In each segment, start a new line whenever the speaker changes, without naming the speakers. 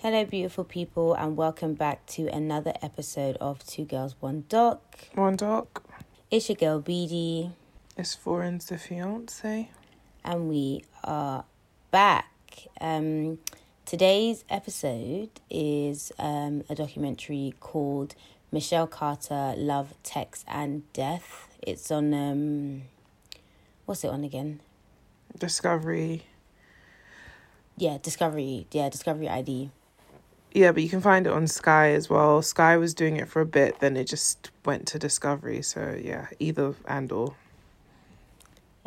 Hello, beautiful people, and welcome back to another episode of Two Girls, One Doc.
One doc.
It's your girl, BD,
It's Foreign's the fiance.
and we are back. Um, today's episode is um, a documentary called Michelle Carter Love, Text, and Death. It's on, um, what's it on again?
Discovery.
Yeah, Discovery. Yeah, Discovery ID.
Yeah, but you can find it on Sky as well. Sky was doing it for a bit, then it just went to Discovery. So yeah, either and or.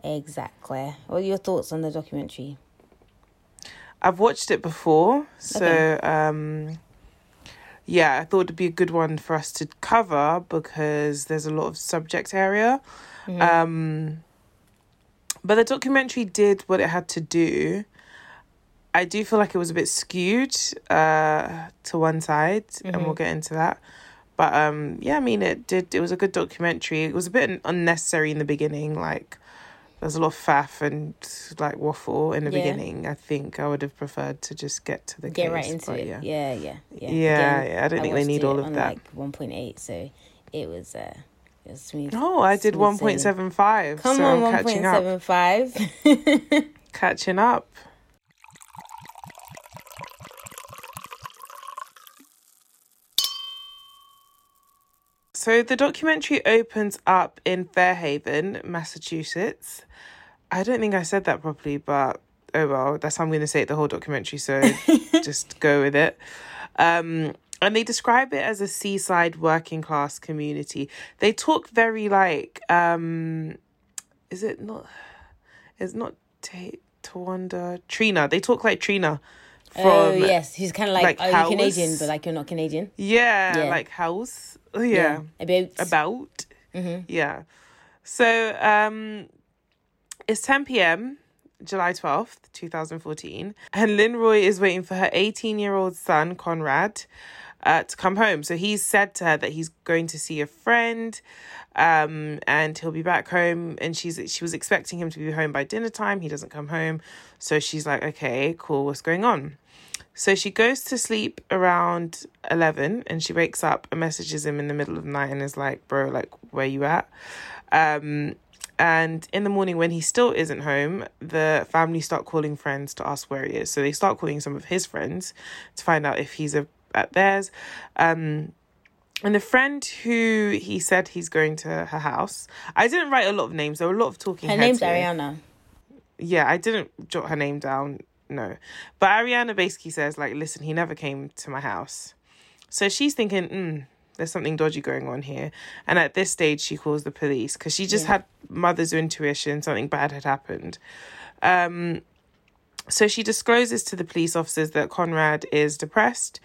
Exactly. What are your thoughts on the documentary?
I've watched it before, so
Okay.
um yeah, I thought it'd be a good one for us to cover because there's a lot of subject area.
Mhm.
Um but the documentary did what it had to do. I do feel like it was a bit skewed uh to one side and
Mhm.
we'll get into that. But um yeah, I mean it did it was a good documentary. It was a bit unnecessary in the beginning like there's a lot of faff and like waffle in the
Yeah.
beginning. I think I would have preferred to just get to the
Get
case,
right into
but
it.
Yeah.
Yeah, yeah, yeah.
Yeah,
Again,
yeah, I don't think they need all of
on,
that.
Like one point eight, so it was uh, it was smooth.
Oh, I did one point seven five.
Come
so
on,
I'm
one
catching
point
up.
seven five.
Catching up. So the documentary opens up in Fairhaven, Massachusetts. I don't think I said that properly, but oh well, that's how I'm going to say it the whole documentary. So just go with it. Um, and they describe it as a seaside working class community. They talk very like, um, is it not? It's not T- Tawanda Trina. They talk like Trina. From,
oh yes, he's kind of like,
like
oh,
house.
you're Canadian, but like you're not Canadian.
Yeah,
Yeah.
like house. Oh, yeah.
about.
About.
hmm
Yeah. So um it's 10 p.m. July 12th, 2014, and Lynn Roy is waiting for her 18 year old son, Conrad, uh, to come home. So he's said to her that he's going to see a friend um, and he'll be back home. And she's she was expecting him to be home by dinner time. He doesn't come home. So she's like, okay, cool, what's going on? So she goes to sleep around 11 and she wakes up and messages him in the middle of the night and is like, bro, like, where you at? Um, and in the morning, when he still isn't home, the family start calling friends to ask where he is. So they start calling some of his friends to find out if he's a, at theirs. Um, and the friend who he said he's going to her house, I didn't write a lot of names. There were a lot of talking.
Her name's
here.
Ariana.
Yeah, I didn't jot her name down. No, but Ariana basically says like, "Listen, he never came to my house." So she's thinking, mm, "There's something dodgy going on here." And at this stage, she calls the police because she just
Yeah.
had mother's intuition something bad had happened. Um, so she discloses to the police officers that Conrad is depressed,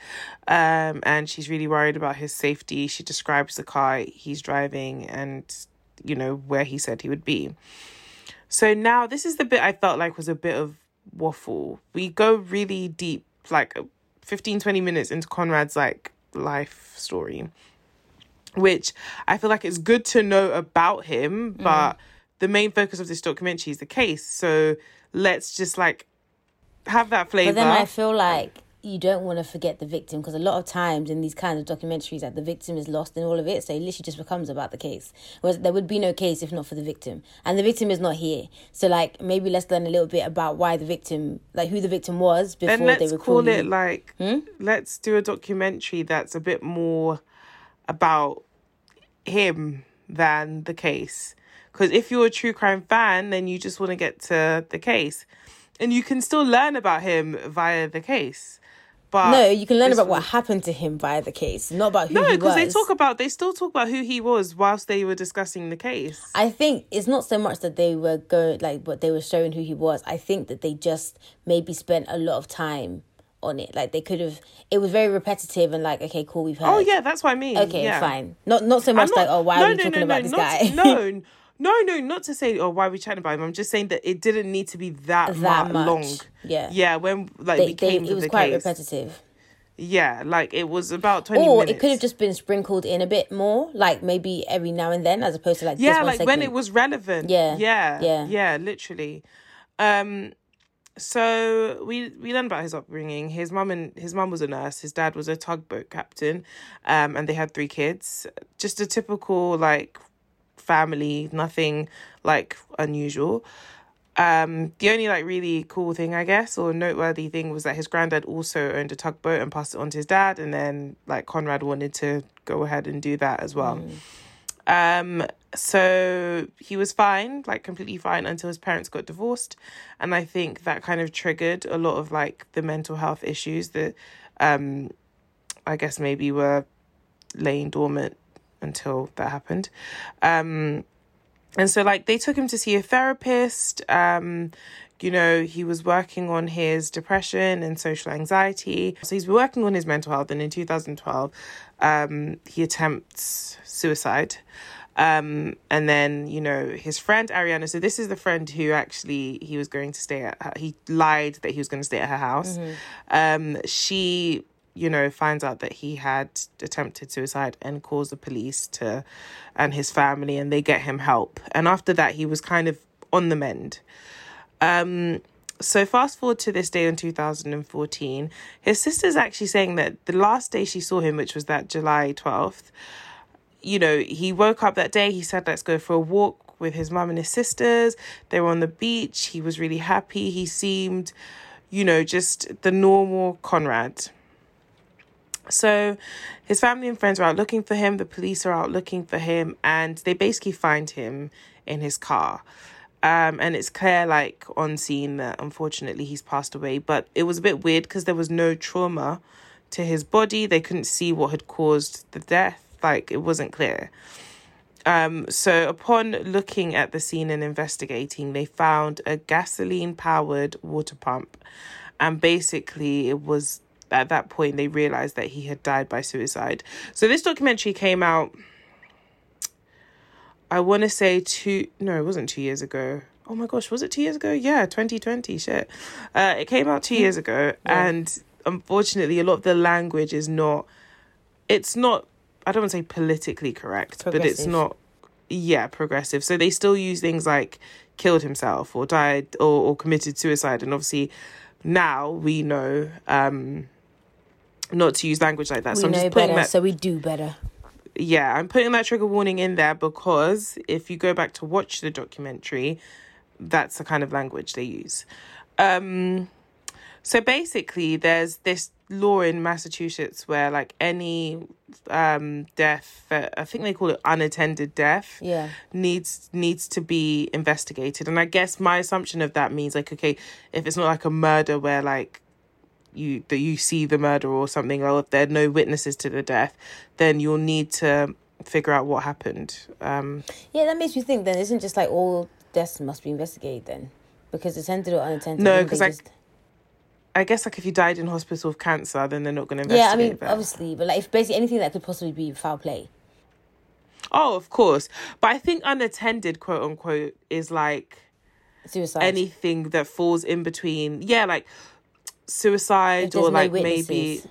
um, and she's really worried about his safety. She describes the car he's driving and you know where he said he would be. So now this is the bit I felt like was a bit of waffle. We go really deep, like uh, 15, 20 minutes into Conrad's like life story, which I feel like it's good to know about him, mm. but the main focus of this documentary is the case. So let's just like have that flavor.
But then I feel like you don't want to forget the victim because a lot of times in these kinds of documentaries, like the victim is lost in all of it, so it literally just becomes about the case. Whereas there would be no case if not for the victim, and the victim is not here. So like maybe let's learn a little bit about why the victim, like who the victim was before
then let's
they were
call it like
Hmm?
let's do a documentary that's a bit more about him than the case because if you're a true crime fan then you just want to get to the case and you can still learn about him via the case but
no, you can learn about what happened to him via the case, not about who he was.
no because they talk about they still talk about who he was whilst they were discussing the case
I think it's not so much that they were going like what they were showing who he was. I think that they just maybe spent a lot of time on it. Like they could have. It was very repetitive and like okay, cool, we've oh, heard.
oh yeah that's what i mean
Okay,
yeah.
fine. Not not so much
I'm
like oh why
no,
are we
no,
talking
no,
about
no,
this
not
guy?
no, no, no, not to say oh why are we chatting about him. I'm just saying that it didn't need to be that,
that much.
long.
Yeah.
Yeah, when like
They,
we
they, it was quite
case.
repetitive.
Yeah, like it was about twenty
Or
minutes.
it could have just been sprinkled in a bit more, like maybe every now and then, as opposed to like this
yeah, like when it was relevant.
Yeah,
yeah,
yeah.
yeah, literally. Um, so we we learned about his upbringing. His mum and his mum was a nurse. His dad was a tugboat captain, um, and they had three kids. Just a typical like family, nothing like unusual. Um, the only like really cool thing, I guess, or noteworthy thing was that his granddad also owned a tugboat and passed it on to his dad, and then like Conrad wanted to go ahead and do that as well. Mm. Um, so he was fine, like completely fine until his parents got divorced. And I think that kind of triggered a lot of like the mental health issues that um I guess maybe were laying dormant until that happened. Um and so like they took him to see a therapist. Um, you know, he was working on his depression and social anxiety. So he's working on his mental health and in 2012 um, he attempts suicide. Um, and then, you know, his friend Ariana. So this is the friend who actually he was going to stay at. Her, he lied that he was going to stay at her house. Mm-hmm. Um, she, you know, finds out that he had attempted suicide and calls the police to, and his family, and they get him help. And after that, he was kind of on the mend. Um, so fast forward to this day in 2014 his sister's actually saying that the last day she saw him which was that july 12th you know he woke up that day he said let's go for a walk with his mum and his sisters they were on the beach he was really happy he seemed you know just the normal conrad so his family and friends are out looking for him the police are out looking for him and they basically find him in his car um, and it's clear, like on scene, that unfortunately he's passed away. But it was a bit weird because there was no trauma to his body. They couldn't see what had caused the death. Like it wasn't clear. Um, so upon looking at the scene and investigating, they found a gasoline powered water pump, and basically it was at that point they realized that he had died by suicide. So this documentary came out I want to say two, no, it wasn't two years ago. Oh my gosh, was it two years ago? Yeah, 2020, shit. Uh, it came out two years ago, yeah. and unfortunately, a lot of the language is not, it's not, I don't want to say politically correct, but it's not, yeah, progressive. So they still use things like killed himself or died or, or committed suicide. And obviously, now we know um, not to use language like that.
We
so I'm
know
just
better,
that,
so we do better
yeah, I'm putting that trigger warning in there because if you go back to watch the documentary, that's the kind of language they use. Um, so basically, there's this law in Massachusetts where, like, any um, death, uh, I think they call it unattended death,
yeah,
needs needs to be investigated. And I guess my assumption of that means, like, okay, if it's not like a murder where, like, you that you see the murder or something, or if there are no witnesses to the death, then you'll need to figure out what happened. Um,
yeah, that makes me think. Then isn't just like all deaths must be investigated then, because attended or unattended.
No, because I, just... I guess like if you died in hospital of cancer, then they're not going to investigate.
Yeah, I mean,
that.
obviously, but like if basically anything that could possibly be foul play.
Oh, of course, but I think unattended, quote unquote, is like
suicide.
Anything that falls in between, yeah, like suicide or like no maybe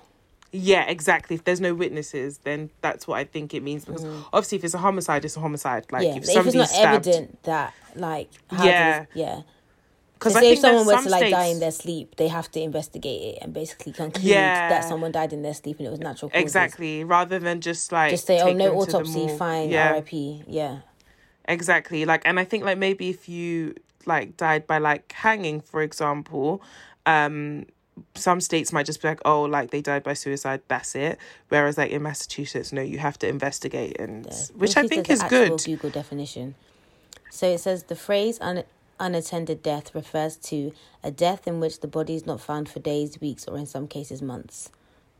yeah exactly if there's no witnesses then that's what i think it means because mm. obviously if it's a homicide it's a homicide like
yeah, if, if it's not stabbed, evident that like
yeah
does, yeah because so if someone were to like states... die in their sleep, they have to investigate it and basically conclude yeah. that someone died in their sleep and it was natural causes.
Exactly, rather than just like
just say, "Oh, no autopsy, fine, yeah. R.I.P." Yeah,
exactly. Like, and I think like maybe if you like died by like hanging, for example, um, some states might just be like, oh, like they died by suicide, that's it. Whereas like in Massachusetts, no, you have to investigate, and yeah. which I think is good.
Google definition. So it says the phrase un- unattended death refers to a death in which the body is not found for days, weeks, or in some cases months.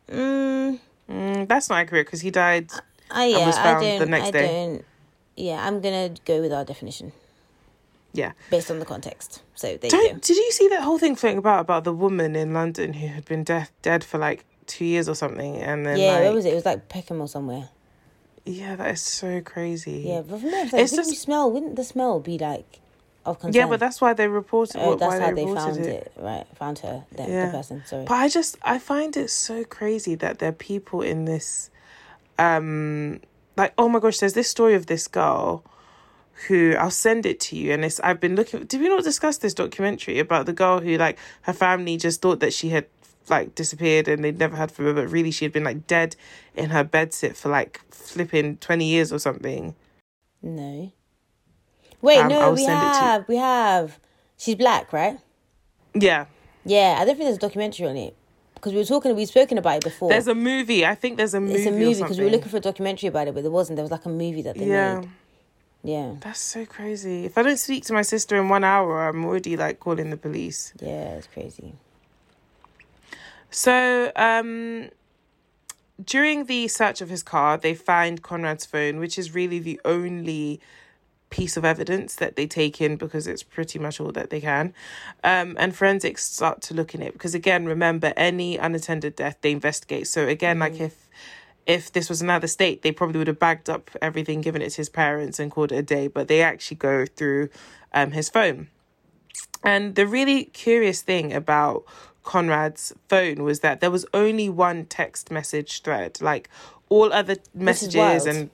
Mm.
Mm, that's not accurate because he died.
Uh, yeah, and was found I don't, the next I day. Don't, yeah, I'm gonna go with our definition.
Yeah.
Based on the context. So there you go.
Did you see that whole thing thing about about the woman in London who had been dead dead for like two years or something, and then
yeah,
like,
where was it? It was like Peckham or somewhere.
Yeah, that is so crazy.
Yeah, but no, like, it's just... you smell. Wouldn't the smell be like of concern?
Yeah, but that's why they reported.
Oh, that's
how
they,
they
found
it.
it. Right, found her. The, yeah. the person. Sorry. But
I just I find it so crazy that there are people in this, um, like oh my gosh, there's this story of this girl who I'll send it to you. And it's I've been looking. Did we not discuss this documentary about the girl who like her family just thought that she had like disappeared and they'd never heard from her, but really she had been like dead in her bedsit for like flipping twenty years or something.
No. Wait,
Um,
no,
I'll
we
send it to you.
have, we have. She's black, right?
Yeah,
Yeah, I don't think there's a documentary on it because we were talking, we've spoken about it before.
there's a movie. I think there's a movie.
it's a movie because we were looking for a documentary about it, but there wasn't. There was like a movie that they
Yeah.
made. Yeah,
That's so crazy. If I don't speak to my sister in one hour, I'm already like calling the police.
yeah, it's crazy.
So, um, during the search of his car, they find Conrad's phone, which is really the only piece of evidence that they take in because it's pretty much all that they can. Um, and forensics start to look in it because, again, remember any unattended death they investigate. So again, like if if this was another state, they probably would have bagged up everything, given it to his parents, and called it a day. But they actually go through um, his phone. And the really curious thing about Conrad's phone was that there was only one text message thread. Like all other messages and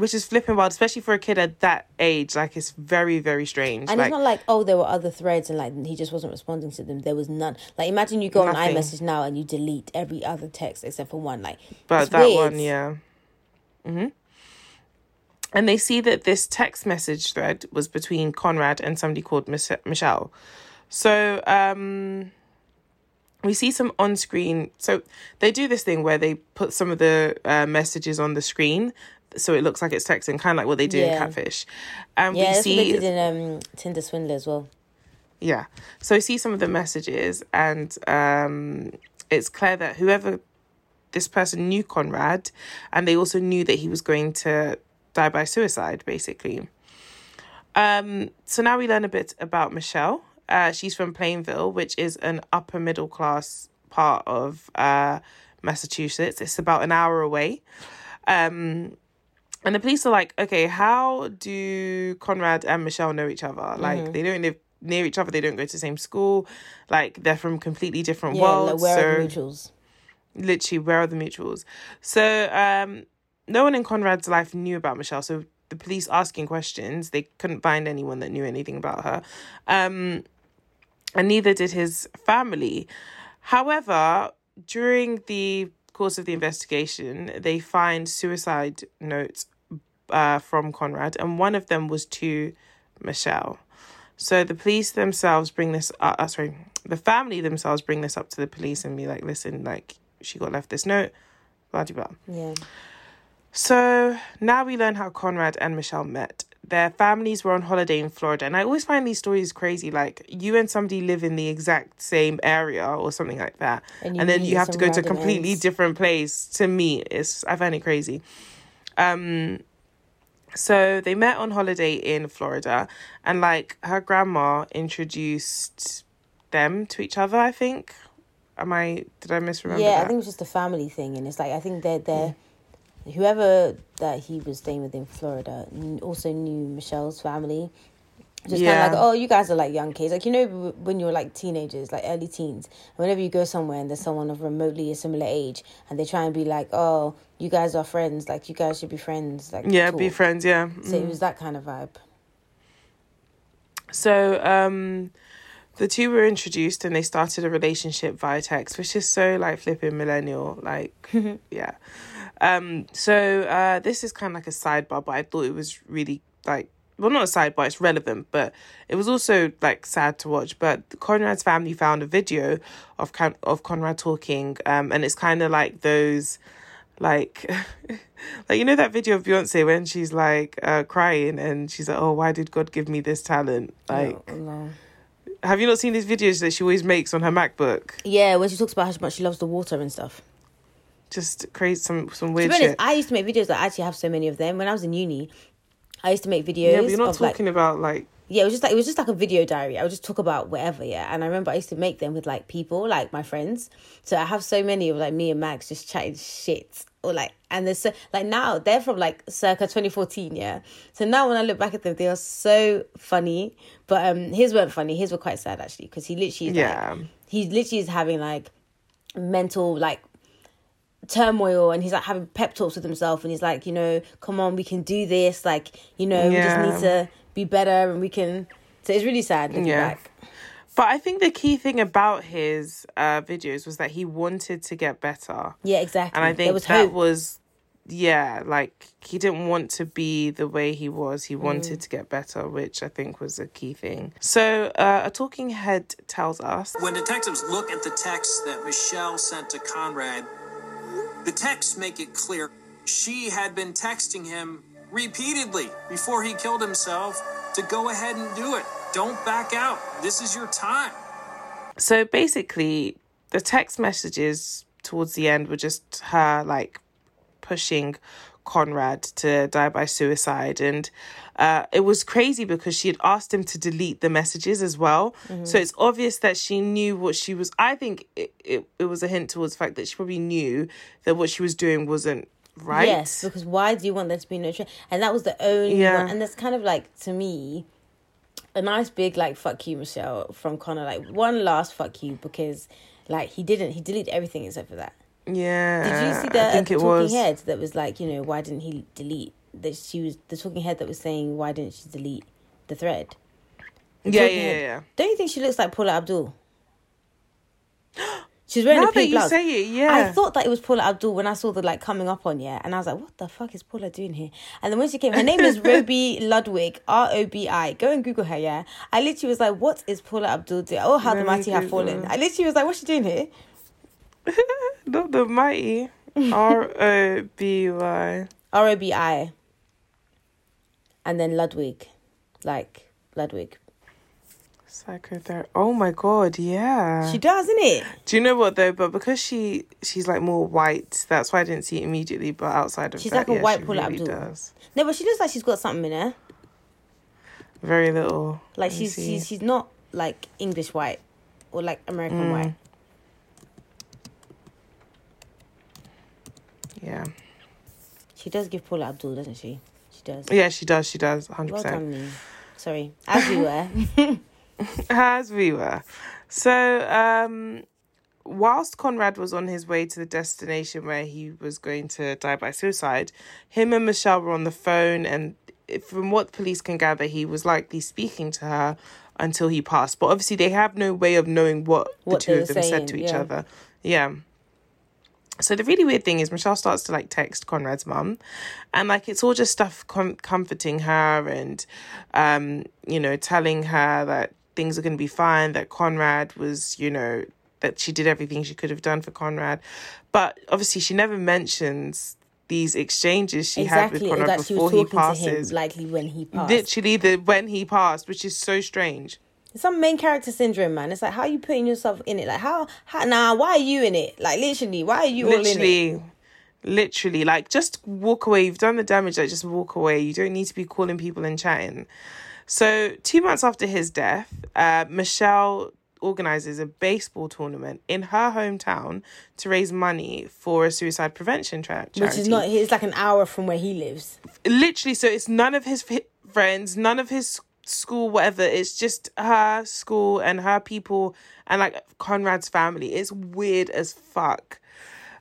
which is flipping wild, especially for a kid at that age. Like it's very, very strange.
And
like
it's not like oh, there were other threads and like he just wasn't responding to them. There was none. Like imagine you go
Nothing.
on iMessage now and you delete every other text except for one. Like
but that
weird.
one, yeah. hmm And they see that this text message thread was between Conrad and somebody called Mich- Michelle. So um, we see some on screen. So they do this thing where they put some of the uh, messages on the screen. So it looks like it's texting, kind of like what they do in Catfish. And
yeah,
we
that's what they did in um, Tinder Swindler as well.
yeah. So I see some of the messages, and um, it's clear that whoever this person knew Conrad, and they also knew that he was going to die by suicide, basically. Um, so now we learn a bit about Michelle. Uh, she's from Plainville, which is an upper middle class part of uh, Massachusetts. It's about an hour away. Um, and the police are like, okay, how do Conrad and Michelle know each other? Like, they don't live near each other. They don't go to the same school. Like, they're from completely different
Yeah,
worlds.
like where
so
are the mutuals?
literally where are the mutuals so um no one in conrad's life knew about michelle so the police asking questions they couldn't find anyone that knew anything about her um and neither did his family however during the course of the investigation they find suicide notes uh, from conrad and one of them was to michelle so the police themselves bring this uh, uh, sorry the family themselves bring this up to the police and be like listen like she got left this note blah blah blah
Yeah.
so now we learn how Conrad and Michelle met. Their families were on holiday in Florida, and I always find these stories crazy. Like you and somebody live in the exact same area or something like that,
And
and, then you have to go to a completely
ends.
different place to meet. It's I find it crazy. Um, so they met on holiday in Florida, and like her grandma introduced them to each other. I think. Am I? Did I misremember?
yeah,
that?
I think it was just a family thing, and it's like I think they're they're whoever that he was staying with in Florida also knew Michelle's family. Just
Yeah.
kind of like, oh, you guys are like young kids, like you know when you're like teenagers, like early teens. Whenever you go somewhere and there's someone of remotely a similar age, and they try and be like, oh, you guys are friends, like you guys should be friends, like
Yeah, be friends. Yeah.
So it was that kind of vibe.
So um the two were introduced and they started a relationship via text, which is so like flipping millennial. Like yeah. Um so uh this is kind of like a sidebar, but I thought it was really like well not a sidebar, it's relevant, but it was also like sad to watch. But Conrad's family found a video of Con- of Conrad talking, um, and it's kind of like those like like you know that video of Beyonce when she's like uh crying and she's like, Oh, why did God give me this talent? Like
Oh, no.
have you not seen these videos that she always makes on her MacBook?
Yeah, when she talks about how much she loves the water and stuff.
Just create some some
To
weird
be honest,
shit.
I used to make videos. I actually have so many of them. When I was in uni, I used to make videos.
yeah, but you're not
of like
talking about like
yeah, it was just like it was just like a video diary. I would just talk about whatever, yeah. And I remember I used to make them with like people, like my friends. So I have so many of like me and Max just chatting shit. Or like and there's so like now they're from like circa 2014, yeah. So now when I look back at them, they are so funny. But um his weren't funny, his were quite sad actually, because he literally is
Yeah.
like he literally is having like mental like turmoil and he's like having pep talks with himself and he's like, you know, come on, we can do this. Like, you know, we just need to be better and we can. So it's really sad looking
Yeah.
back.
But I think the key thing about his uh, videos was that he wanted to get better.
Yeah, exactly.
And I
there
think
was
that
hope.
was, yeah, like he didn't want to be the way he was. He
Mm.
wanted to get better, which I think was a key thing. So uh, a talking head tells us.
When detectives look at the text that Michelle sent to Conrad, the texts make it clear she had been texting him repeatedly before he killed himself to go ahead and do it. Don't back out. This is your time.
So basically, the text messages towards the end were just her like pushing Conrad to die by suicide. And uh, it was crazy because she had asked him to delete the messages as well. So it's obvious that she knew what she was. I think it, it, it was a hint towards the fact that she probably knew that what she was doing wasn't right.
Yes, because why do you want there to be no tra- And that was the only
Yeah.
one. And that's kind of like to me a nice big like fuck you, Michelle from Connor. Like one last fuck you because like he didn't he deleted everything except for that.
Yeah.
Did you see
I
the,
think
the
it
talking
was.
head that was like you know why didn't he delete that she was the talking head that was saying why didn't she delete the thread? The
Yeah, yeah,
head.
yeah.
Don't you think she looks like Paula Abdul? She's wearing
Now
a pink
you
blouse.
say it, yeah.
I thought that it was Paula Abdul when I saw the like coming up on yeah, and I was like, "What the fuck is Paula doing here?" And then when she came, her name is Robi Ludwig, R O B I. Go and Google her. Yeah, I literally was like, "What is Paula Abdul doing?" Oh, how
Let
the mighty have fallen. I literally was like, "What's she doing here?"
Not the mighty. R O B Y.
R O B I. And then Ludwig, like Ludwig.
Psychotherapy. Oh my god, yeah.
She does, isn't it?
Do you know what though? But because she she's like more white, that's why I didn't see it immediately. But outside of
She's
that,
like a
yeah,
white Paula
really
Abdul.
does.
No, but she looks like she's got something in her.
Very little.
Like she's
see.
she's she's not like English white or like American
Mm.
white.
Yeah,
She does give Paula Abdul, doesn't she? She does.
yeah. She does. She does. Hundred
Well
percent.
done, me. Sorry, as we were.
As we were. So, um, whilst Conrad was on his way to the destination where he was going to die by suicide, him and Michelle were on the phone, and from what police can gather, he was likely speaking to her until he passed. But obviously, they have no way of knowing what,
What
the two of them
saying,
said to each
yeah.
other. Yeah. So the really weird thing is Michelle starts to like text Conrad's mum, and like it's all just stuff com- comforting her and, um, you know, telling her that things are going to be fine. That Conrad was, you know, that she did everything she could have done for Conrad, but obviously she never mentions these exchanges she had with Conrad
that she
before
was
he
talking to him,
passes.
likely when he passed.
Literally, the when he passed, which is so strange.
It's some main character syndrome, man. It's like how are you putting yourself in it? Like how, how nah, why are you in it? Like literally, why are you all in it?
literally literally like just walk away you've done the damage like just walk away you don't need to be calling people and chatting so two months after his death uh michelle organizes a baseball tournament in her hometown to raise money for a suicide prevention tra- charity
Which is not. It's like an hour from where he lives.
literally so it's none of his friends none of his school whatever it's just her school and her people and like conrad's family it's weird as fuck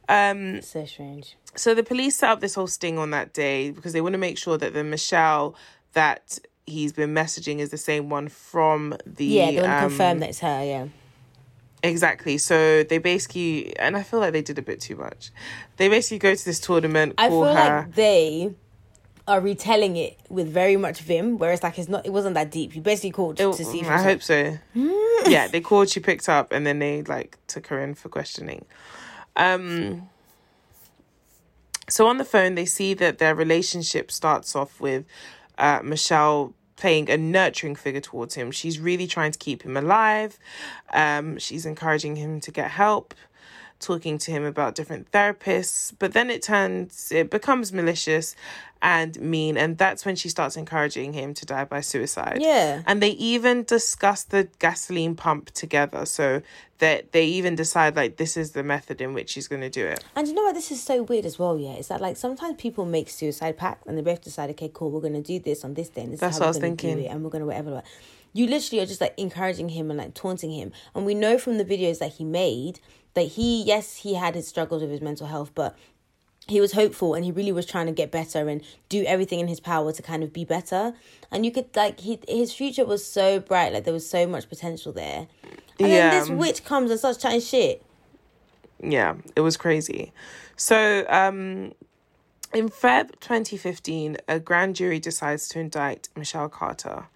um
So strange.
so the police set up this whole sting on that day because they want to make sure that the Michelle that he's been messaging is the same one from the
Yeah, they want to
um,
confirm that it's her. Yeah.
exactly. So they basically, and I feel like they did a bit too much. They basically go to this tournament,
I feel
her.
like they are retelling it with very much vim, whereas like it's not. It wasn't that deep. You basically called
It-
to see.
I hope so. yeah, they called. She picked up, and then they like took her in for questioning. Um. So on the phone, they see that their relationship starts off with uh, Michelle playing a nurturing figure towards him. She's really trying to keep him alive. Um, she's encouraging him to get help, talking to him about different therapists. But then it turns, it becomes malicious and mean, and that's when she starts encouraging him to die by suicide.
Yeah.
And they even discuss the gasoline pump together. So that they even decide like this is the method in which she's going to do it.
And you know what? This is so weird as well. Yeah, is that like sometimes people make suicide pacts and they both decide, okay, cool, we're gonna do this on this day. And this
That's
is how
what
we're
I was thinking.
it, and we're gonna whatever. whatever. You literally are just like encouraging him and like taunting him. And we know from the videos that he made that he yes he had his struggles with his mental health, but he was hopeful and he really was trying to get better and do everything in his power to kind of be better and you could like he his future was so bright like there was so much potential there and
Yeah.
then this witch comes and starts chatting shit
yeah, it was crazy. So, um, in Feb 2015, a grand jury decides to indict Michelle Carter.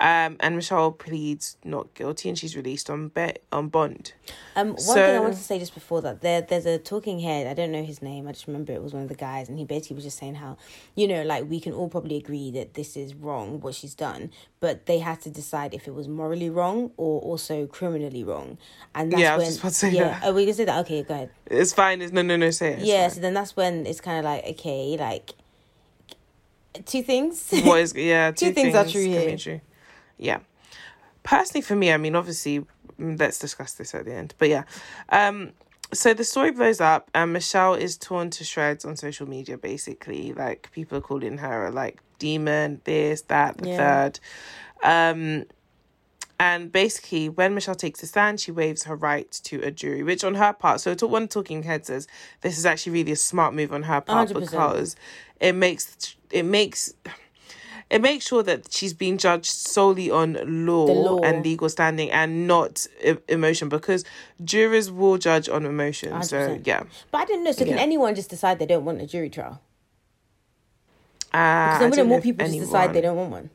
Um, and Michelle pleads not guilty and she's released on be- on bond.
Um, one thing I
So-
wanted to say just before that, there there's a talking head. I don't know his name. I just remember it was one of the guys, and he basically was just saying how, you know, like we can all probably agree that this is wrong what she's done, but they had to decide if it was morally wrong or also criminally wrong, and that's
Yeah, I was just about to say
yeah.
that.
Oh, we can say that. Okay, go ahead.
It's fine. It's no, no, no. Say it. It's
yeah,
fine.
so then that's when it's kind of like okay, like two things.
what is yeah two,
Two things are true here.
true. Yeah personally for me i mean obviously mm, let's discuss this at the end but yeah um so the story blows up and michelle is torn to shreds on social media basically like people are calling her like demon this that the
Yeah.
third um and basically, when Michelle takes a stand, she waives her right to a jury, which on her part, so one talking head says this is actually really a smart move on her part
100%.
because it makes it makes it makes sure that she's being judged solely on law,
law.
and legal standing and not e- emotion because jurors will judge on emotion. So
100%.
yeah,
but I didn't know. So can anyone just decide they don't want a jury trial?
uh,
Because then wouldn't more people just decide they don't want one?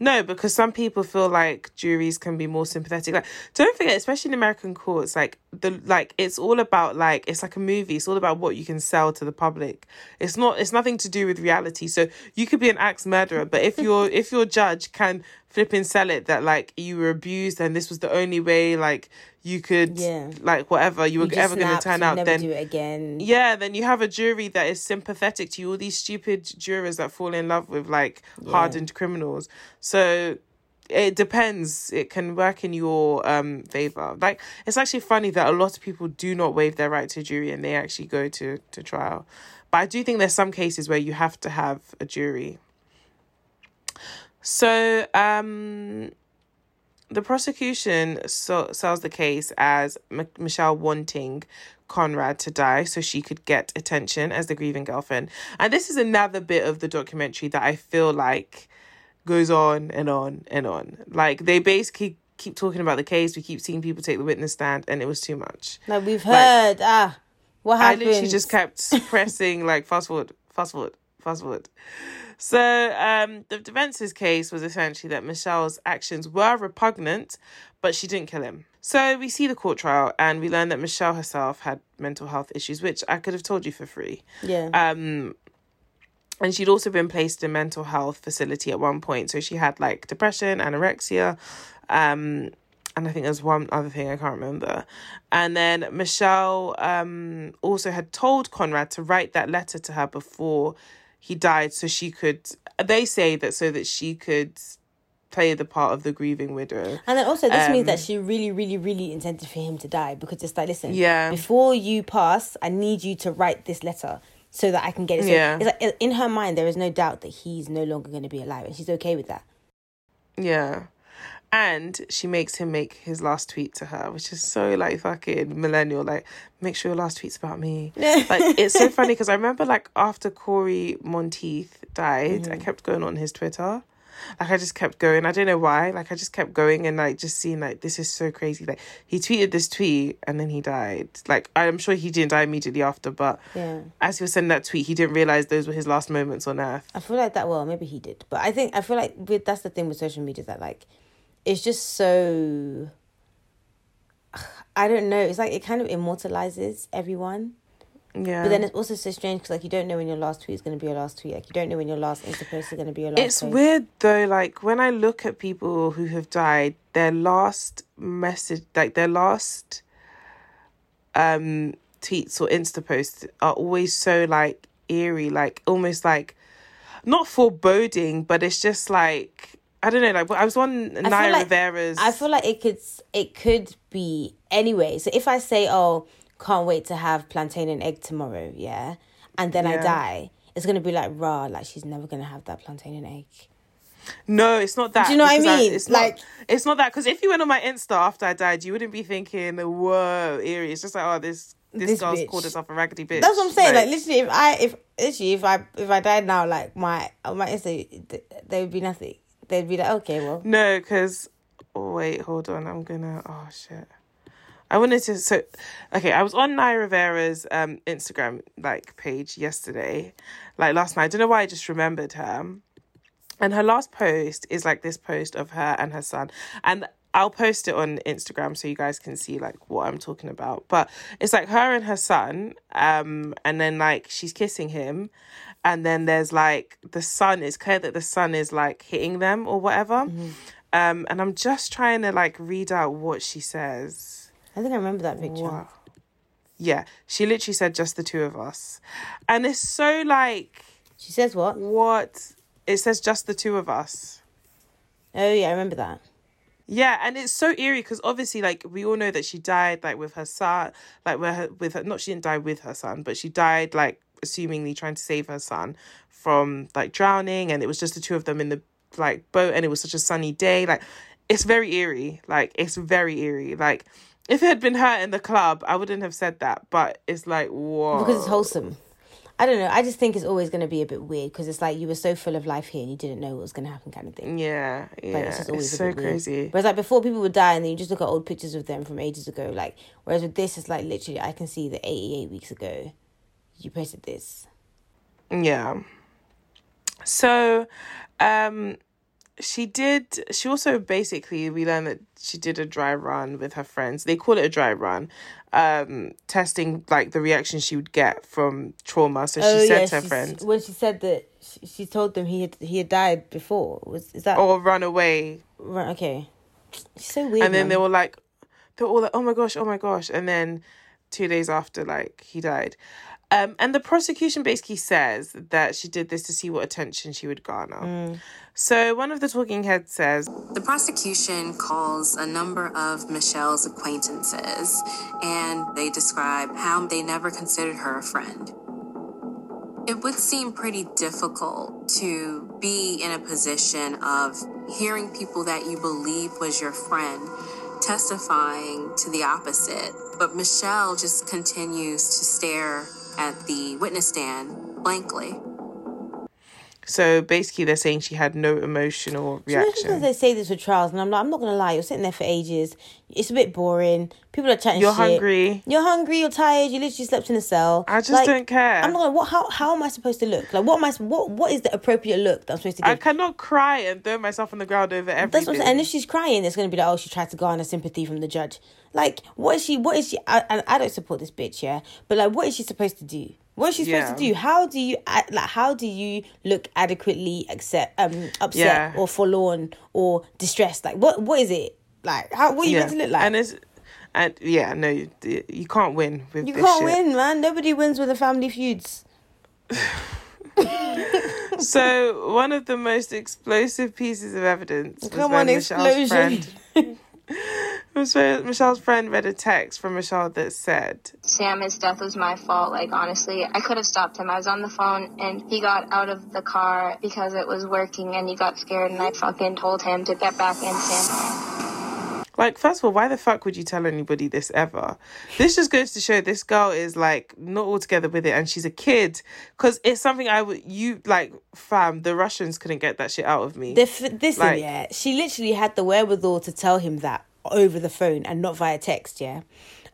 No, because some people feel like juries can be more sympathetic. Like, don't forget, especially in American courts, like the like it's all about like it's like a movie. It's all about what you can sell to the public. It's not. It's nothing to do with reality. So you could be an axe murderer, but if your if your judge can flip and sell it that like you were abused and this was the only way like you could
Yeah.
like whatever you were
You just
ever going to turn out, then
do it again.
yeah, then you have a jury that is sympathetic to you. All these stupid jurors that fall in love with like hardened criminals. So it depends. It can work in your um favor. Like it's actually funny that a lot of people do not waive their right to jury and they actually go to to trial. But I do think there's some cases where you have to have a jury. So um the prosecution so, sells the case as M- Michelle wanting Conrad to die so she could get attention as the grieving girlfriend. And this is another bit of the documentary that I feel like goes on and on and on. Like they basically keep talking about the case, we keep seeing people take the witness stand, and it was too much.
Like we've heard, ah, what happened?
I literally just kept pressing like fast forward, fast forward, fast forward. So um, the defense's case was essentially that Michelle's actions were repugnant, but she didn't kill him. So we see the court trial, and we learn that Michelle herself had mental health issues, which I could have told you for free.
yeah.
Um, and she'd also been placed in a mental health facility at one point. So she had like depression, anorexia, um, and I think there's one other thing I can't remember. And then Michelle um, also had told Conrad to write that letter to her before he died, so she could. They say that so that she could play the part of the grieving widow.
And then also, this means
Um,
that she really, really, really intended for him to die because it's like, listen,
Yeah.
before you pass, I need you to write this letter so that I can get it. So
Yeah.
It's like in her mind, there is no doubt that he's no longer going to be alive, and she's okay with that.
Yeah. And she makes him make his last tweet to her, which is so like fucking millennial. Like, make sure your last tweet's about me. like, it's so funny because I remember like after Cory Monteith died, I mm. kept going on his Twitter. Like, I just kept going. I don't know why. Like, I just kept going and like just seeing like this is so crazy. Like, he tweeted this tweet and then he died. Like, I'm sure he didn't die immediately after, but
Yeah.
as he was sending that tweet, he didn't realize those were his last moments on earth.
I feel like that. Well, maybe he did, but I think I feel like with that's the thing with social media that like it's just so. I don't know. It's like it kind of immortalizes everyone,
Yeah.
but then it's also so strange because like you don't know when your last tweet is going to be your last tweet. Like you don't know when your last Insta post is going to be your last.
It's
post.
weird though, like when I look at people who have died, their last message, like their last um tweets or Insta posts are always so like eerie, like almost like not foreboding, but it's just like I don't know, like I was on Naya
like-
Rivera's
I feel like it could it could be anyway. So if I say, "Oh, can't wait to have plantain and egg tomorrow," yeah, and then I die, it's gonna be like raw. Like she's never gonna have that plantain and egg.
No, it's not that.
Do you know what I mean?
it's
Like-
not, it's not that because if you went on my Insta after I died, you wouldn't be thinking, "Whoa, eerie." It's just like, oh, this this,
This
girl's
bitch.
called herself a raggedy bitch.
That's what I'm saying. Like, literally, if I if literally if I if I died now, like my on my Insta, th- there would be nothing. They'd be like, okay, well,
no, because oh, wait, hold on, I'm gonna. Oh shit. I wanted to so okay, I was on Naya Rivera's um Instagram like page yesterday, like last night. I don't know why I just remembered her. And her last post is like this post of her and her son. And I'll post it on Instagram so you guys can see like what I'm talking about. But it's like her and her son, um, and then like she's kissing him, and then there's like the sun It's clear that the sun is like hitting them or whatever. Um, and I'm just trying to like read out what she says.
I think I remember that picture.
Wow. Yeah, she literally said just the two of us. And it's so like
She says what?
what it says just the two of us.
Oh yeah, I remember that.
Yeah, and it's so eerie because obviously, like we all know that she died like with her son, like with her, with her. Not she didn't die with her son, but she died like assumingly trying to save her son from like drowning, and it was just the two of them in the like boat, and it was such a sunny day. Like it's very eerie. Like it's very eerie. Like if it had been her in the club, I wouldn't have said that, but it's like whoa
because it's wholesome. I don't know. I just think it's always going to be a bit weird because it's like you were so full of life here and you didn't know what was going to happen, kind of thing.
Yeah, yeah,
Like, it's just always
it's
a
so
bit weird.
crazy.
Whereas like before, people would die and then you just look at old pictures of them from ages ago. Like whereas with this, it's like literally I can see the eighty eight weeks ago, you posted this.
Yeah. So, um, she did. She also basically we learned that she did a dry run with her friends. They call it a dry run, um, testing like the reaction she would get from trauma. So she said to her friends,
when she said that she, she told them he had he had died before. Was is that
"Or run away."
right? Okay, she's so weird.
and then
man.
they were like, they were all like, "Oh my gosh, oh my gosh!" And then two days after, like he died. Um, and the prosecution basically says that she did this to see what attention she would garner. So one of the talking heads says,
The prosecution calls a number of Michelle's acquaintances and they describe how they never considered her a friend. It would seem pretty difficult to be in a position of hearing people that you believe was your friend testifying to the opposite. But Michelle just continues to stare at the witness stand blankly.
so basically they're saying she had no emotional reaction
Because
reaction.
they say this with trials, and I'm like, I'm not gonna lie, you're sitting there for ages. It's a bit boring. People are chatting.
You're
shit.
hungry.
You're hungry. You're tired. You literally slept in a cell.
I just
Like,
don't care.
I'm not. Gonna, what? How? How am I supposed to look? Like, what am I? What? What is the appropriate look that I'm supposed to give?
I cannot cry and throw myself on the ground over everything.
That's what I'm saying. And if she's crying, it's gonna be like, oh, she tried to garner sympathy from the judge. Like, what is she? What is she? I, and I don't support this bitch, yeah. But like, what is she supposed to do? What is she supposed
Yeah.
to do? How do you like? How do you look adequately accept, um, upset
Yeah.
or forlorn or distressed? Like, what? What is it? Like, how? What are you meant to look like?
And it's and yeah, no, you, you can't win with
you can't
shit.
win, man. Nobody wins with the family feuds.
So one of the most explosive pieces of evidence was
Come
when
on,
Michelle's
explosion.
friend was Michelle's friend read a text from Michelle that said,
Sam, his death was my fault. Like, honestly, I could have stopped him. I was on the phone and he got out of the car because it was working and he got scared and I fucking told him to get back in, Sam.
Like, first of all, why the fuck would you tell anybody this ever? This just goes to show this girl is like not altogether with it and she's a kid. Because it's something I would, you like, fam, the Russians couldn't get that shit out of me.
The f- this
Like-
yeah, she literally had the wherewithal to tell him that over the phone and not via text, yeah.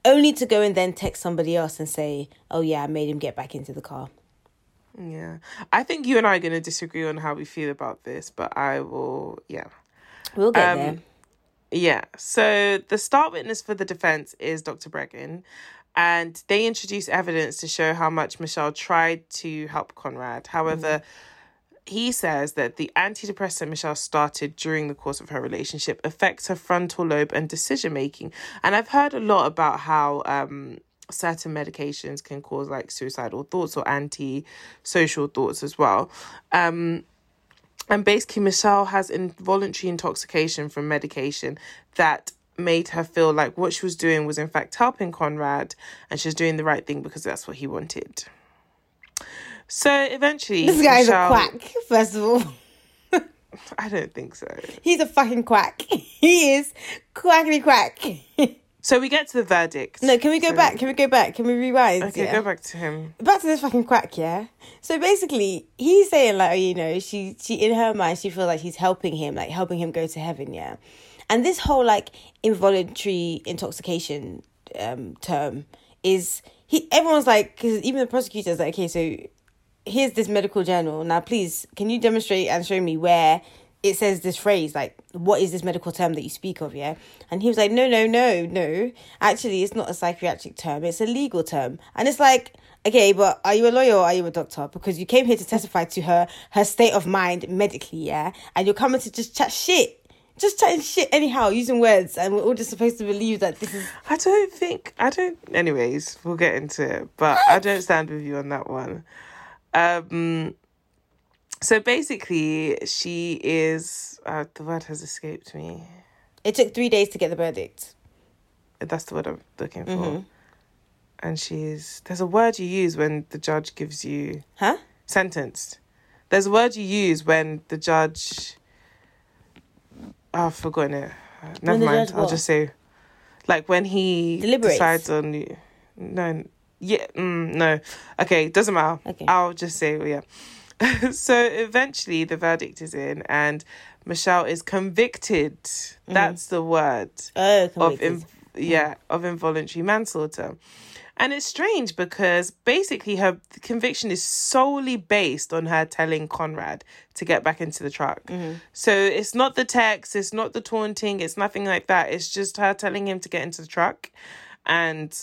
Only to go and then text somebody else and say, "Oh yeah, I made him get back into the car."
yeah. I think you and I are going to disagree on how we feel about this, but I will, yeah.
We'll get
Um,
there.
Yeah. So the star witness for the defense is Dr. Breggin, and they introduce evidence to show how much Michelle tried to help Conrad. However, he says that the antidepressant Michelle started during the course of her relationship affects her frontal lobe and decision making. And I've heard a lot about how um certain medications can cause like suicidal thoughts or anti-social thoughts as well. Um and basically, Michelle has involuntary intoxication from medication that made her feel like what she was doing was, in fact, helping Conrad and she was doing the right thing because that's what he wanted. So eventually,
This guy's
Michelle,
a quack. First of all,
I don't think so.
He's a fucking quack. He is quackity quack.
So we get to the verdict.
no, can we go
So-
back? Can we go back? Can we rewind?
Okay,
yeah?
go back to him.
back to this fucking quack, yeah. So basically, he's saying like, oh, you know, she she in her mind she feels like she's helping him, like helping him go to heaven, yeah. And this whole like involuntary intoxication um term is he everyone's like because even the prosecutor's like, okay, so here's this medical journal. Now, please, can you demonstrate and show me where it says this phrase? Like, what is this medical term that you speak of? Yeah. And he was like, no, no, no, no. Actually, it's not a psychiatric term, it's a legal term. And it's like, okay, but are you a lawyer or are you a doctor? Because you came here to testify to her her state of mind medically, yeah? And you're coming to just chat shit. Just chatting shit anyhow, using words, and we're all just supposed to believe that this is
I don't think I don't. Anyways, we'll get into it, but I don't stand with you on that one. Um. So basically, she is. Uh, the word has escaped me.
it took three days to get the verdict.
That's the word I'm looking for.
Mm-hmm.
And she's. There's a word you use when the judge gives you
Huh?
sentenced. There's a word you use when the judge. Oh, I've forgotten it. Never mind. I'll
what?
just say, like when he
Deliberates.
decides on you. No, yeah, mm, no. Okay, doesn't matter.
Okay.
I'll just say, yeah. so eventually, the verdict is in, and Michelle is convicted.
Mm-hmm.
That's the word
Oh,
of in, yeah of involuntary manslaughter and it's strange because basically her conviction is solely based on her telling conrad to get back into the truck
Mm-hmm.
so it's not the text it's not the taunting it's nothing like that it's just her telling him to get into the truck and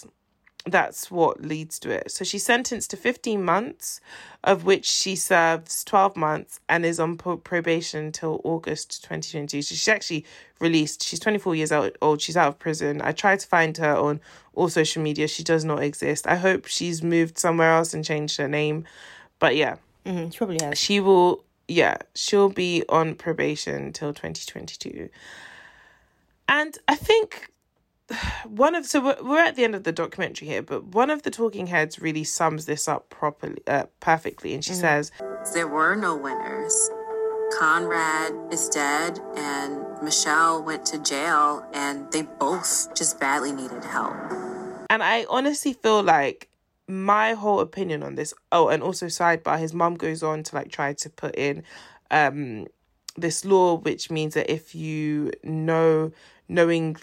that's what leads to it. So she's sentenced to 15 months, of which she serves 12 months and is on probation until August 2022. So she's actually released. She's 24 years old. She's out of prison. I tried to find her on all social media. She does not exist. I hope she's moved somewhere else and changed her name. But yeah,
Mhm, she probably has.
she will, yeah, she'll be on probation until 2022. And I think one of so we're, we're at the end of the documentary here but one of the talking heads really sums this up properly uh, perfectly and she says
There were no winners. Conrad is dead, and Michelle went to jail, and they both just badly needed help.
and i honestly feel like my whole opinion on this oh and also sidebar his mom goes on to like try to put in um this law which means that if you know knowing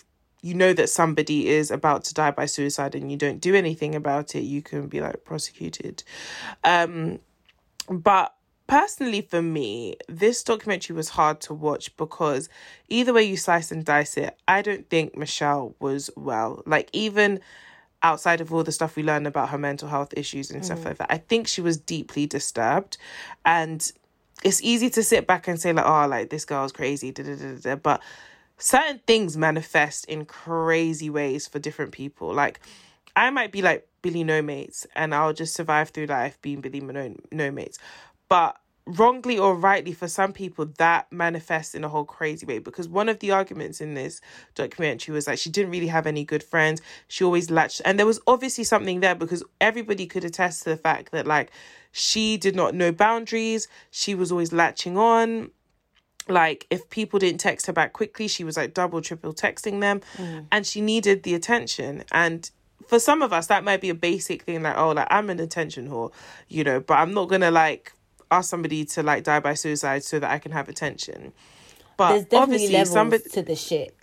you know that somebody is about to die by suicide and you don't do anything about it you can be like prosecuted. Um but personally for me this documentary was hard to watch because either way you slice and dice it i don't think michelle was well. Like even outside of all the stuff we learned about her mental health issues and stuff like that i think she was deeply disturbed. And it's easy to sit back and say like oh like this girl's crazy da, da, da, da, but certain things manifest in crazy ways for different people. Like i might be like billy no mates and i'll just survive through life being billy no, no mates. But wrongly or rightly for some people that manifests in a whole crazy way. Because one of the arguments in this documentary was like she didn't really have any good friends. She always latched and there was obviously something there because everybody could attest to the fact that like she did not know boundaries. She was always latching on like if people didn't text her back quickly she was like double triple texting them mm. and she needed the attention and for some of us that might be a basic thing like oh like i'm an attention whore you know but i'm not gonna like ask somebody to like die by suicide so that i can have attention but
There's definitely
obviously
levels
somebody
to the shit.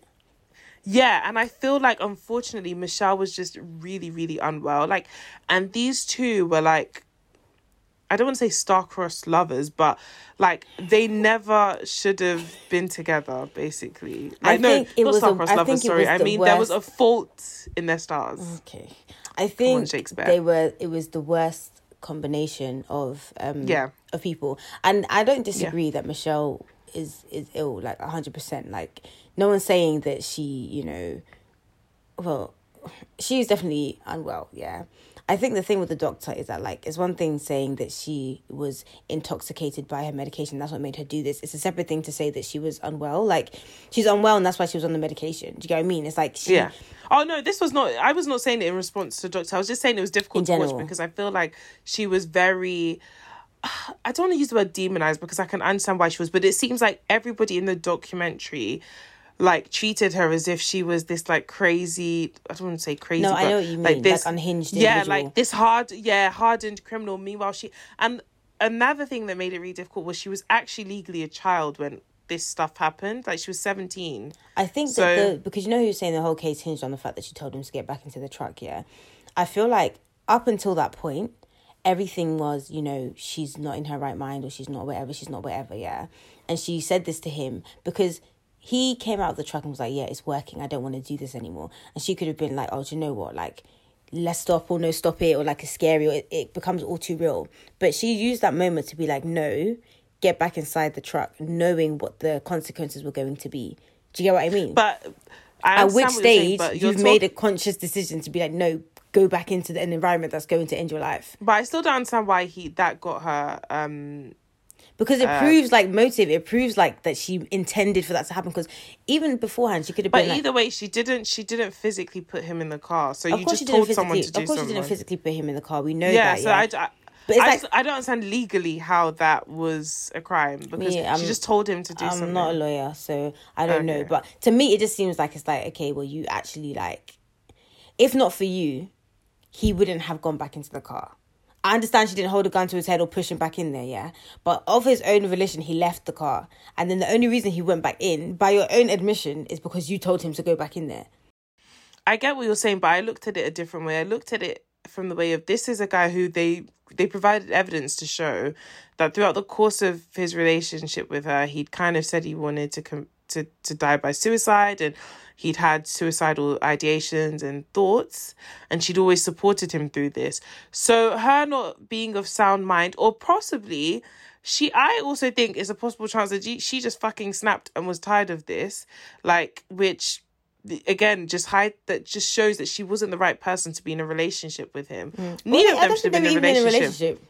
yeah, and I feel like unfortunately Michelle was just really, really unwell. Like, and these two were like, I don't want to say star-crossed lovers, but like they never should have been together. Basically,
I
like, no,
think it
not
was a-
star-crossed
I
lovers. Sorry, I mean there was a fault in their stars.
Okay, I think
Shakespeare.
they were. It was the worst combination of um
Yeah.
of people, and I don't disagree that Michelle is is ill like hundred percent. Like no one's saying that she, you know, well, she's definitely unwell. Yeah. I think the thing with the doctor is that like it's one thing saying that she was intoxicated by her medication. That's what made her do this. It's a separate thing to say that she was unwell. Like she's unwell and that's why she was on the medication. Do you get what I mean? It's like she
Yeah. Oh no, this was not. I was not saying it in response to Doctor. I was just saying it was difficult
In
to watch because I feel like she was very I don't want to use the word demonized because I can understand why she was, but it seems like everybody in the documentary like treated her as if she was this like crazy I don't want to say crazy.
No, I know what you mean,
Like
like
this
unhinged
Yeah,
individual.
like this hard yeah, hardened criminal. Meanwhile she and another thing that made it really difficult was she was actually legally a child when this stuff happened. Like she was seventeen.
I think
So-
that the because you know who's saying the whole case hinged on the fact that she told him to get back into the truck. Yeah, I feel like up until that point, everything was you know she's not in her right mind or she's not whatever she's not whatever. Yeah, and she said this to him because he came out of the truck and was like, "Yeah, it's working. I don't want to do this anymore." And she could have been like, "Oh, do you know what? Like." Let's stop or no stop it or like it's scary or it, it becomes all too real. But she used that moment to be like, no, get back inside the truck, knowing what the consequences were going to be. Do you get what I mean?
But I
At which
saying,
stage
but you're
you've made a conscious decision to be like, no, go back into the, an environment that's going to end your life
But I still don't understand why he that got her um
because it proves like motive. It proves like that she intended for that to happen. Because even beforehand, she could have
But
been like,
either way, she didn't. She didn't physically put him in the car. So
of
you
course
just told someone to do
Of course, she didn't physically put him in the car. We know
yeah.
that.
so
yeah,
I, I,
But
I,
like-
just, I don't understand legally how that was a crime because
Yeah, I'm-
she just told him to do
I'm
something.
not a lawyer, so I don't know. But to me, it just seems like it's like okay, well, you actually like, if not for you, he wouldn't have gone back into the car. I understand she didn't hold a gun to his head or push him back in there, yeah. But of his own volition, he left the car, and then the only reason he went back in, by your own admission, is because you told him to go back in there.
I get what you're saying, but I looked at it a different way. I looked at it from the way of this is a guy who they they provided evidence to show that throughout the course of his relationship with her, he'd kind of said he wanted to com- to to die by suicide and he'd had suicidal ideations and thoughts and she'd always supported him through this. So her not being of sound mind or possibly she I also think is a possible chance that she, just fucking snapped and was tired of this like which again just hide that just shows that she wasn't the right person to be in a relationship with him. Neither
Well,
of them should have been
they
in a relationship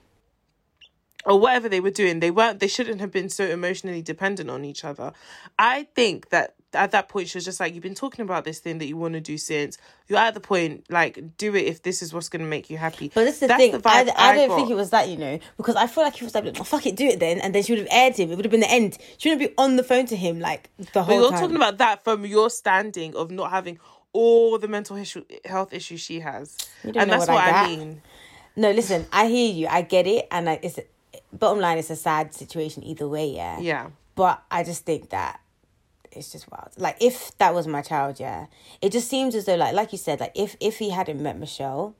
or whatever they were doing. They weren't. They shouldn't have been so emotionally dependent on each other. I think that at that point she was just like, "You've been talking about this thing that you want to do since. You're at the point like do it if this is what's going to make you happy."
But this is the
That's
thing.
vibe
I, I don't
got.
think it was that, you know, because I feel like he was like, oh, fuck it, do it then. And then she would have aired him. It would have been the end. She wouldn't be on the phone to him like the
But
whole
you're
time.
talking about that from your standing of not having all the mental issue, health issues she has,
You don't
and
know
that's
what
what,
I
I, mean.
No, listen, I hear you. I get it. And I, it's bottom line, it's a sad situation either way, yeah.
Yeah.
But I just think that it's just wild. Like if that was my child, yeah, it just seems as though like like you said, like if if he hadn't met Michelle,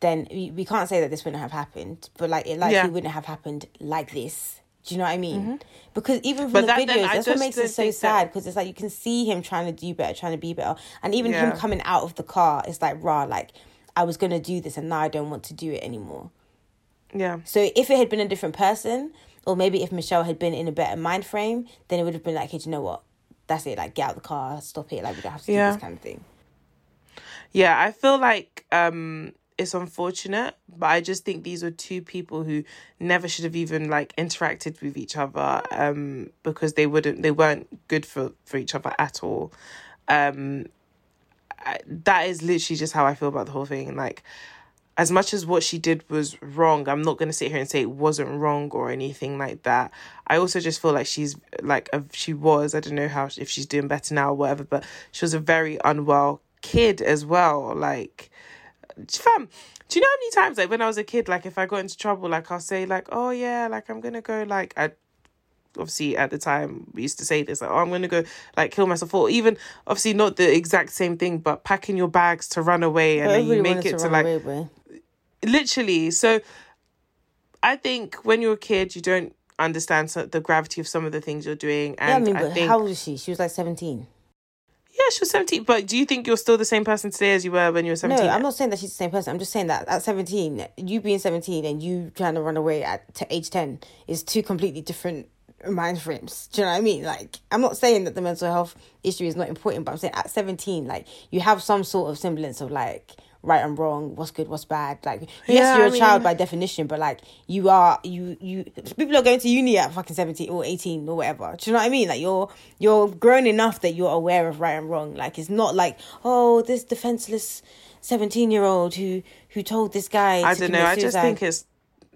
then we, we can't say that this wouldn't have happened. But like it likely
Yeah.
wouldn't have happened like this. Do you know what I mean? Because even from
But
the
that-
videos, that's what makes it so sad. Because it's like you can see him trying to do better, trying to be better, and even him coming out of the car, it's like rah, like I was gonna do this, and now I don't want to do it anymore.
Yeah.
So if it had been a different person, or maybe if Michelle had been in a better mind frame, then it would have been like, hey, do you know what? That's it. Like, get out the car, stop it. Like, we don't have to
Yeah.
do this kind of thing.
Yeah, I feel like um it's unfortunate, but I just think these were two people who never should have even like interacted with each other um because they wouldn't they weren't good for for each other at all. Um I, that is literally just how I feel about the whole thing like as much as what she did was wrong, I'm not going to sit here and say it wasn't wrong or anything like that. I also just feel like she's like a, she was. I don't know how if she's doing better now or whatever, but she was a very unwell kid as well. Like, fam, do you know how many times like when I was a kid, like if I got into trouble, like I'll say like, oh yeah, like I'm gonna go like I. Obviously, at the time, we used to say this like, "Oh, I'm gonna go like kill myself," or even obviously not the exact same thing, but packing your bags to run away and then you make it to
run
like
away.
Literally so i think when you're a kid you don't understand the gravity of some of the things you're doing
Yeah, I
and
mean,
I,
but
think
how old is she? She was like 17.
yeah she was 17 but do you think you're still the same person today as you were when you were 17
No, I'm not saying that she's the same person. I'm just saying that at 17, you being 17 and you trying to run away at t- age 10 is two completely different mind frames. Do you know what I mean? Like, I'm not saying that the mental health issue is not important, but I'm saying at 17, like, you have some sort of semblance of like right and wrong, what's good, what's bad. Like, yes,
Yeah,
you're
I
a child by definition, but like, you are, you, you, people are going to uni at fucking 17 or 18 or whatever. Do you know what I mean? Like, you're, you're grown enough that you're aware of right and wrong. Like, it's not like, oh, this defenseless 17 year old who, who told this guy
i don't know i just think it's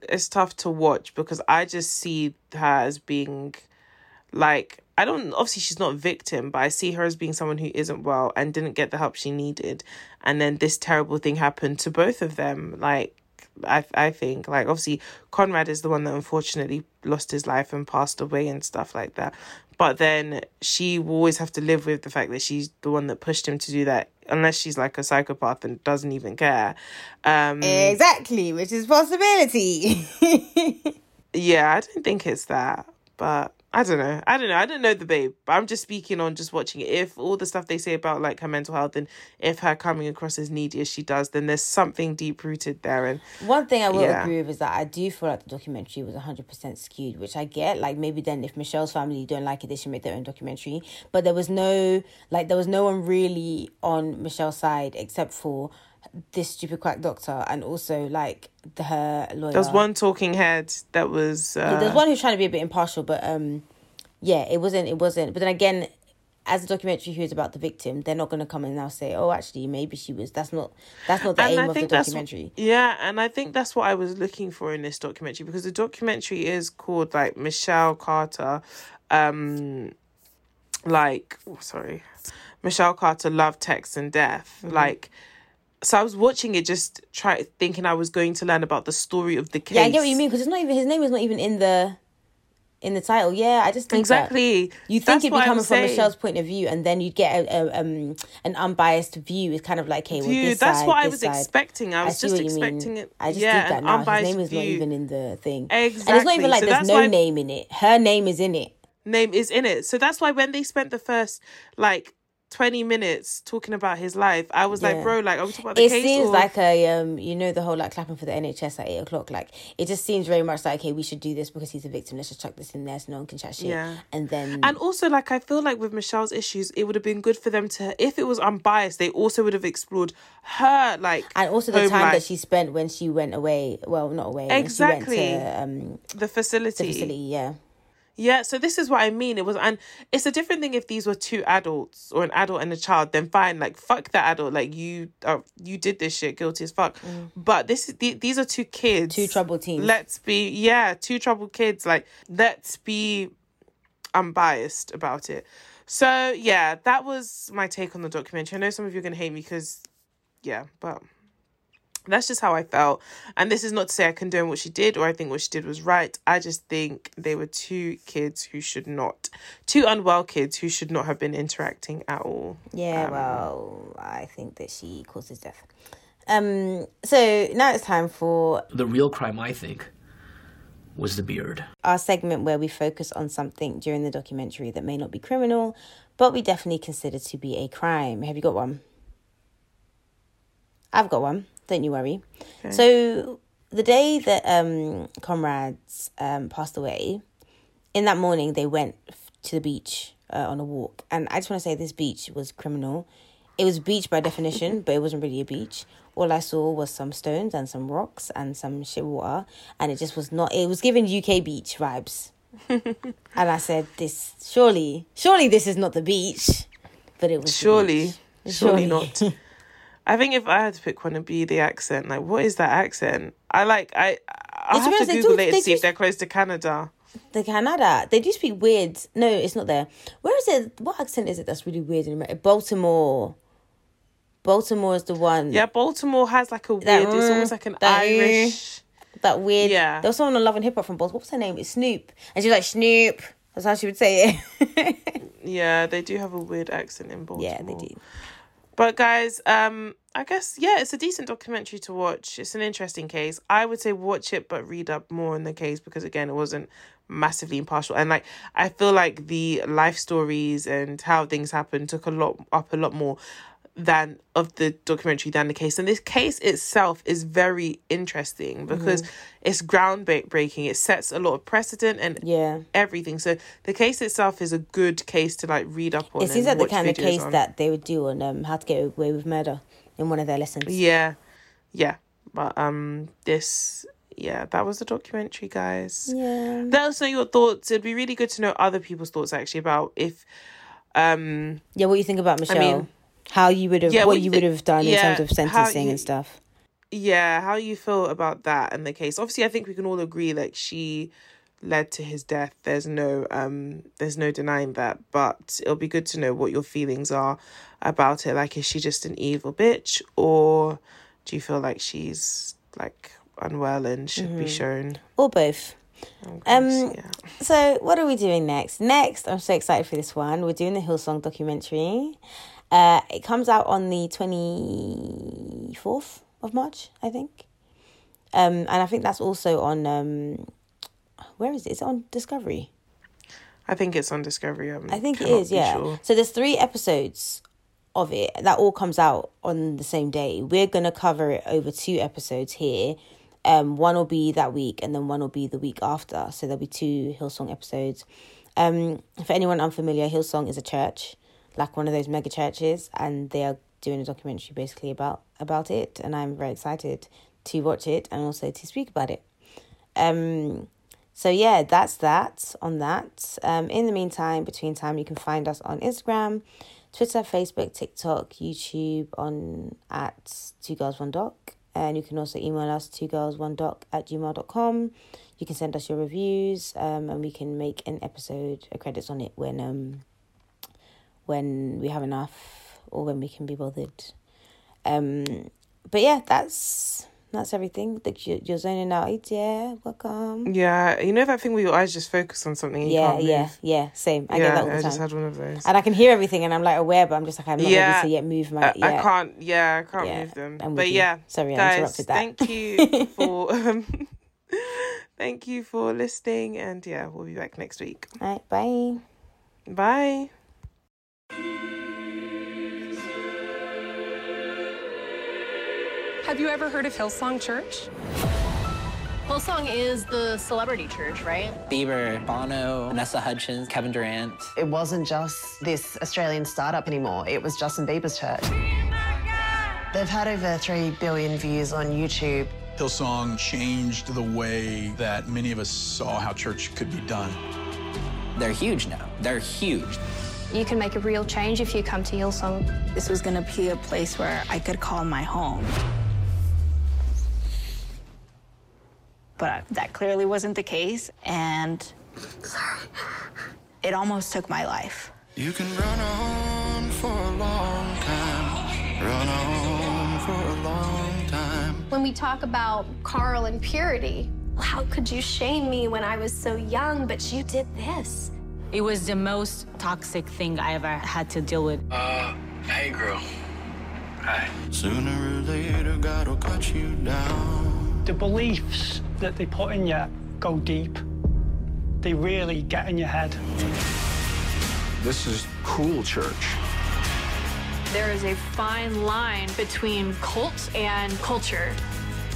it's tough to watch because I just see her as being like I don't obviously she's not a victim, but I see her as being someone who isn't well and didn't get the help she needed, and then this terrible thing happened to both of them. Like I I think like obviously Conrad is the one that unfortunately lost his life and passed away and stuff like that. But then she will always have to live with the fact that she's the one that pushed him to do that, unless she's like a psychopath and doesn't even care. Um,
Exactly, which is possibility.
yeah, I don't think it's that, but I don't know. I don't know. I don't know the babe, but I'm just speaking on just watching it. If all the stuff they say about like her mental health and if her coming across as needy as she does, then there's something deep rooted there. And
One thing I will
Yeah.
agree with is that I do feel like the documentary was 100% skewed, which I get. Like, maybe then if Michelle's family don't like it, they should make their own documentary. But there was no, like, there was no one really on Michelle's side except for this stupid quack doctor and also, like, the, her lawyer.
there was one talking head that was. Uh,
Yeah, there's one who's trying to be a bit impartial, but um, yeah, it wasn't. It wasn't. But then again, as a documentary who is about the victim, they're not going to come in and now say, "Oh, actually, maybe she was." That's not. That's not the
and
aim of the documentary.
yeah, and I think that's what I was looking for in this documentary because the documentary is called like Michelle Carter, um, like oh, sorry, Michelle Carter, Love, Text, and Death.
Mm-hmm.
Like, so I was watching it just try thinking I was going to learn about the story of the case.
Yeah, I get what you mean because it's not even his name is not even in the in the title. Yeah, I just think that
Exactly.
You think
That's
it'd be coming from
saying.
Michelle's point of view, and then you'd get a, a um an unbiased view. It's kind of like, hey, well,
view. That's
side,
what I was
side.
expecting. I
I
was
see
just
you mean.
expecting it.
I just
yeah,
think that now his name is not even in the thing, Exactly. and it's not even like
So
there's no name in it. Her name is in it.
name is in it. So that's why when they spent the first like twenty minutes talking about his life, I was
Yeah.
like, bro, like are we talking about the
It
case?
seems
or-
like a um, you know, the whole like clapping for the NHS at eight o'clock. Like it just seems very much like, okay, we should do this because he's a victim. Let's just chuck this in there so no one can chat shit.
Yeah.
and then
and also like I feel like with Michelle's issues, it would have been good for them to if it was unbiased, they also would have explored her like
and also the time that she spent when she went away. Well, not away.
Exactly.
When she went to um
the facility.
the facility. Yeah.
Yeah, so this is what I mean. It was, and it's a different thing if these were two adults or an adult and a child. Then fine, like fuck that adult. Like you, uh, you did this shit, guilty as fuck. But this is the, these are two kids,
Mm. Two troubled teens.
Let's be, yeah, two troubled kids. Like let's be unbiased about it. So yeah, that was my take on the documentary. I know some of you are gonna hate me because, yeah, but that's just how I felt. And this is not to say I condone what she did or I think what she did was right. I just think they were two kids who should not, two unwell kids who should not have been interacting at all.
Yeah,
Um,
well, I think that she causes death. Um, so now it's time for
The real crime, I think, was the beard.
our segment where we focus on something during the documentary that may not be criminal, but we definitely consider to be a crime. Have you got one? I've got one. Don't you worry. So the day that um Conrad's um passed away, in that morning they went to the beach uh, on a walk, and I just want to say this beach was criminal. It was beach by definition, but it wasn't really a beach. All I saw was some stones and some rocks and some shit water, and it just was not. It was giving UK beach vibes. and I said, "This surely, surely this is not the beach." But it was the
Surely, surely not. I think if I had to pick one, it'd be the accent. Like, what is that accent? I like, I, I'll have to Google
do-
it and see
do-
if they're close to Canada.
The Canada, they do speak weird. No, it's not there. Where is it? What accent is it that's really weird in America? Baltimore. Baltimore is the one.
Yeah, Baltimore has like a weird,
That,
it's almost like an
that,
Irish.
That weird.
Yeah.
There was someone on Love and Hip Hop from Baltimore. What's her name? It's Snoop. And she was like, Snoop. That's how she would say it.
Yeah, they do have a weird accent in Baltimore.
yeah, they do.
But guys, um, I guess yeah, it's a decent documentary to watch. It's an interesting case. I would say watch it, but read up more on the case because again, it wasn't massively impartial. And like, I feel like the life stories and how things happened took a lot up a lot more than of the documentary than the case. And this case itself is very interesting because it's groundbreaking. It sets a lot of precedent and
Yeah.
everything. So the case itself is a good case to like read up on.
It seems like the kind of case
on.
that they would do on um, How to Get Away with Murder in one of their lessons.
Yeah, yeah. But um, this yeah, that was the documentary, guys.
Yeah.
Let us know your thoughts. It'd be really good to know other people's thoughts actually about if um
Yeah, what you think about Michelle?
mean-
how you would have,
Yeah,
what
what
you would have done
yeah,
in terms of sentencing
you-
and stuff.
yeah, how you feel about that and the case. Obviously, I think we can all agree like she led to his death. There's no um there's no denying that, but it'll be good to know what your feelings are about it. Like is she just an evil bitch or do you feel like she's like unwell and should be shown?
Or both.
Oh,
Um,
yeah.
So, what are we doing next? Next, I'm so excited for this one. We're doing the Hillsong documentary. Uh, it comes out on the 24th of March, I think. Um, and I think that's also on, um, where is it? Is it on Discovery?
I think it's on Discovery. Um,
I think it is, yeah.
sure.
So there's three episodes of it that all comes out on the same day. We're gonna cover it over two episodes here. Um, one will be that week, and then one will be the week after. So there'll be two Hillsong episodes. Um, for anyone unfamiliar, Hillsong is a church, like one of those mega churches, and they are doing a documentary basically about about it. And I'm very excited to watch it and also to speak about it. Um, so yeah, that's that on that. Um, in the meantime, between time, you can find us on Instagram, Twitter, Facebook, TikTok, YouTube on at two girls one doc. And you can also email us two girls one doc at gmail.com. You can send us your reviews, um, and we can make an episode, a credits on it when um when we have enough or when we can be bothered. Um but yeah, that's that's everything. Like you're, you're zoning out, yeah. Welcome.
Yeah, you know that thing where your eyes just focus on something and you
Yeah, yeah, yeah. Same. I
yeah,
get that all
I
the
just had one of those.
And I can hear everything, and I'm like aware, but I'm just like I'm not
Yeah.
ready to yet move my. Yeah.
I can't. Yeah, I can't
Yeah,
move them.
I'm
but yeah,
Sorry, I interrupted that.
thank you for um, thank you for listening, and yeah, we'll be back next week.
All right, bye.
Bye.
Have you ever heard of Hillsong Church?
Hillsong is the celebrity church, right?
Bieber, Bono, Vanessa Hudgens, Kevin Durant.
It wasn't just this Australian startup anymore, it was Justin Bieber's church. They've had over 3 billion views on YouTube.
Hillsong changed the way that many of us saw how church could be done.
They're huge now. They're huge.
You can make a real change if you come to Hillsong.
This was going to be a place where I could call my home. But that clearly wasn't the case, and it almost took my life.
You can run on for a long time. Run on for a long time.
When we talk about Carl and purity, how could you shame me when I was so young, but you did this?
It was the most toxic thing I ever had to deal with.
Uh, hey, girl. Hi. Sooner or later, God will cut you down.
The beliefs that they put in you go deep. They really get in your head.
This is cool church.
There is a fine line between cult and culture.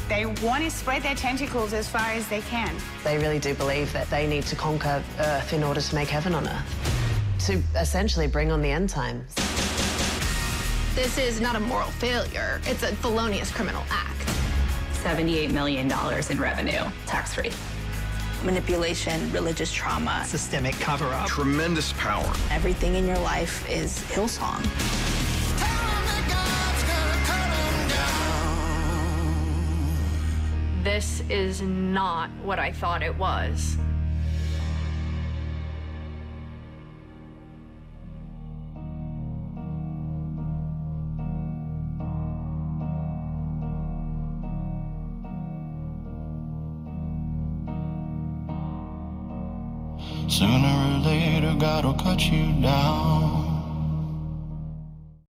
They want to spread their tentacles as far as they can.
They really do believe that they need to conquer Earth in order to make heaven on Earth. To essentially bring on the end times.
This is not a moral failure, it's a felonious criminal act.
$78 million in revenue, tax free.
Manipulation, religious trauma,
Systemic cover up.
Tremendous power.
everything in your life is Hillsong.
This is not what I thought it was.
God will cut you down.